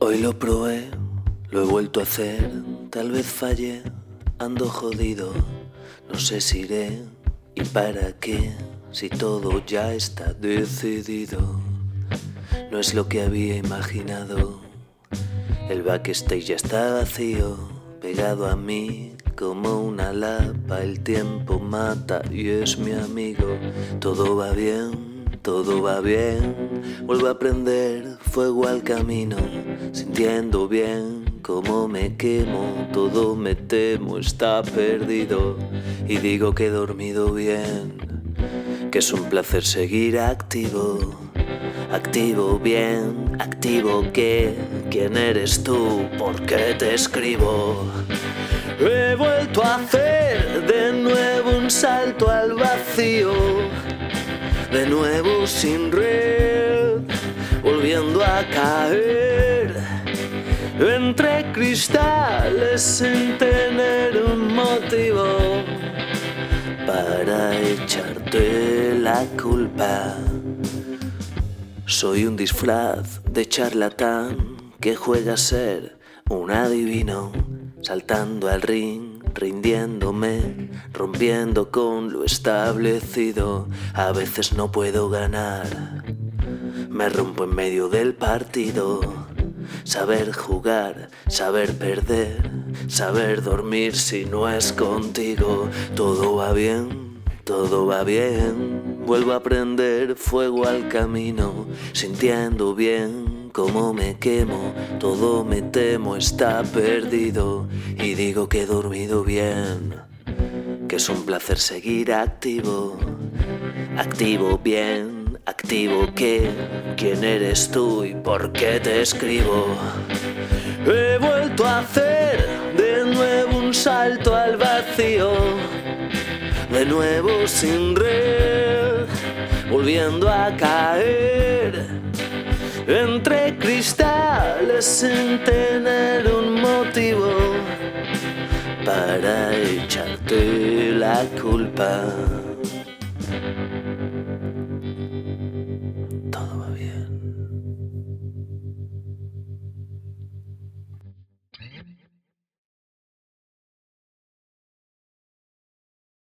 Hoy lo probé, lo he vuelto a hacer, tal vez fallé, ando jodido, no sé si iré y para qué, si todo ya está decidido. No es lo que había imaginado, el backstage ya está vacío, pegado a mí como una lapa, el tiempo mata y es mi amigo, todo va bien todo va bien, vuelvo a prender fuego al camino, sintiendo bien como me quemo, todo me temo, está perdido y digo que he dormido bien, que es un placer seguir activo, activo bien, activo que, ¿quién eres tú? ¿Por qué te escribo? He vuelto a hacer de nuevo un salto al vacío de nuevo sin red, volviendo a caer entre cristales sin tener un motivo para echarte la culpa. Soy un disfraz de charlatán que juega a ser un adivino, saltando al ring rindiéndome, rompiendo con lo establecido. A veces no puedo ganar, me rompo en medio del partido. Saber jugar, saber perder, saber dormir si no es contigo. Todo va bien, todo va bien. Vuelvo a prender fuego al camino, sintiendo bien como me quemo, todo me temo está perdido. Y digo que he dormido bien, que es un placer seguir activo, activo bien, activo que, quién eres tú y por qué te escribo. He vuelto a hacer de nuevo un salto al vacío, de nuevo sin red, volviendo a caer entre cristales sin tener un motivo para echarte la culpa.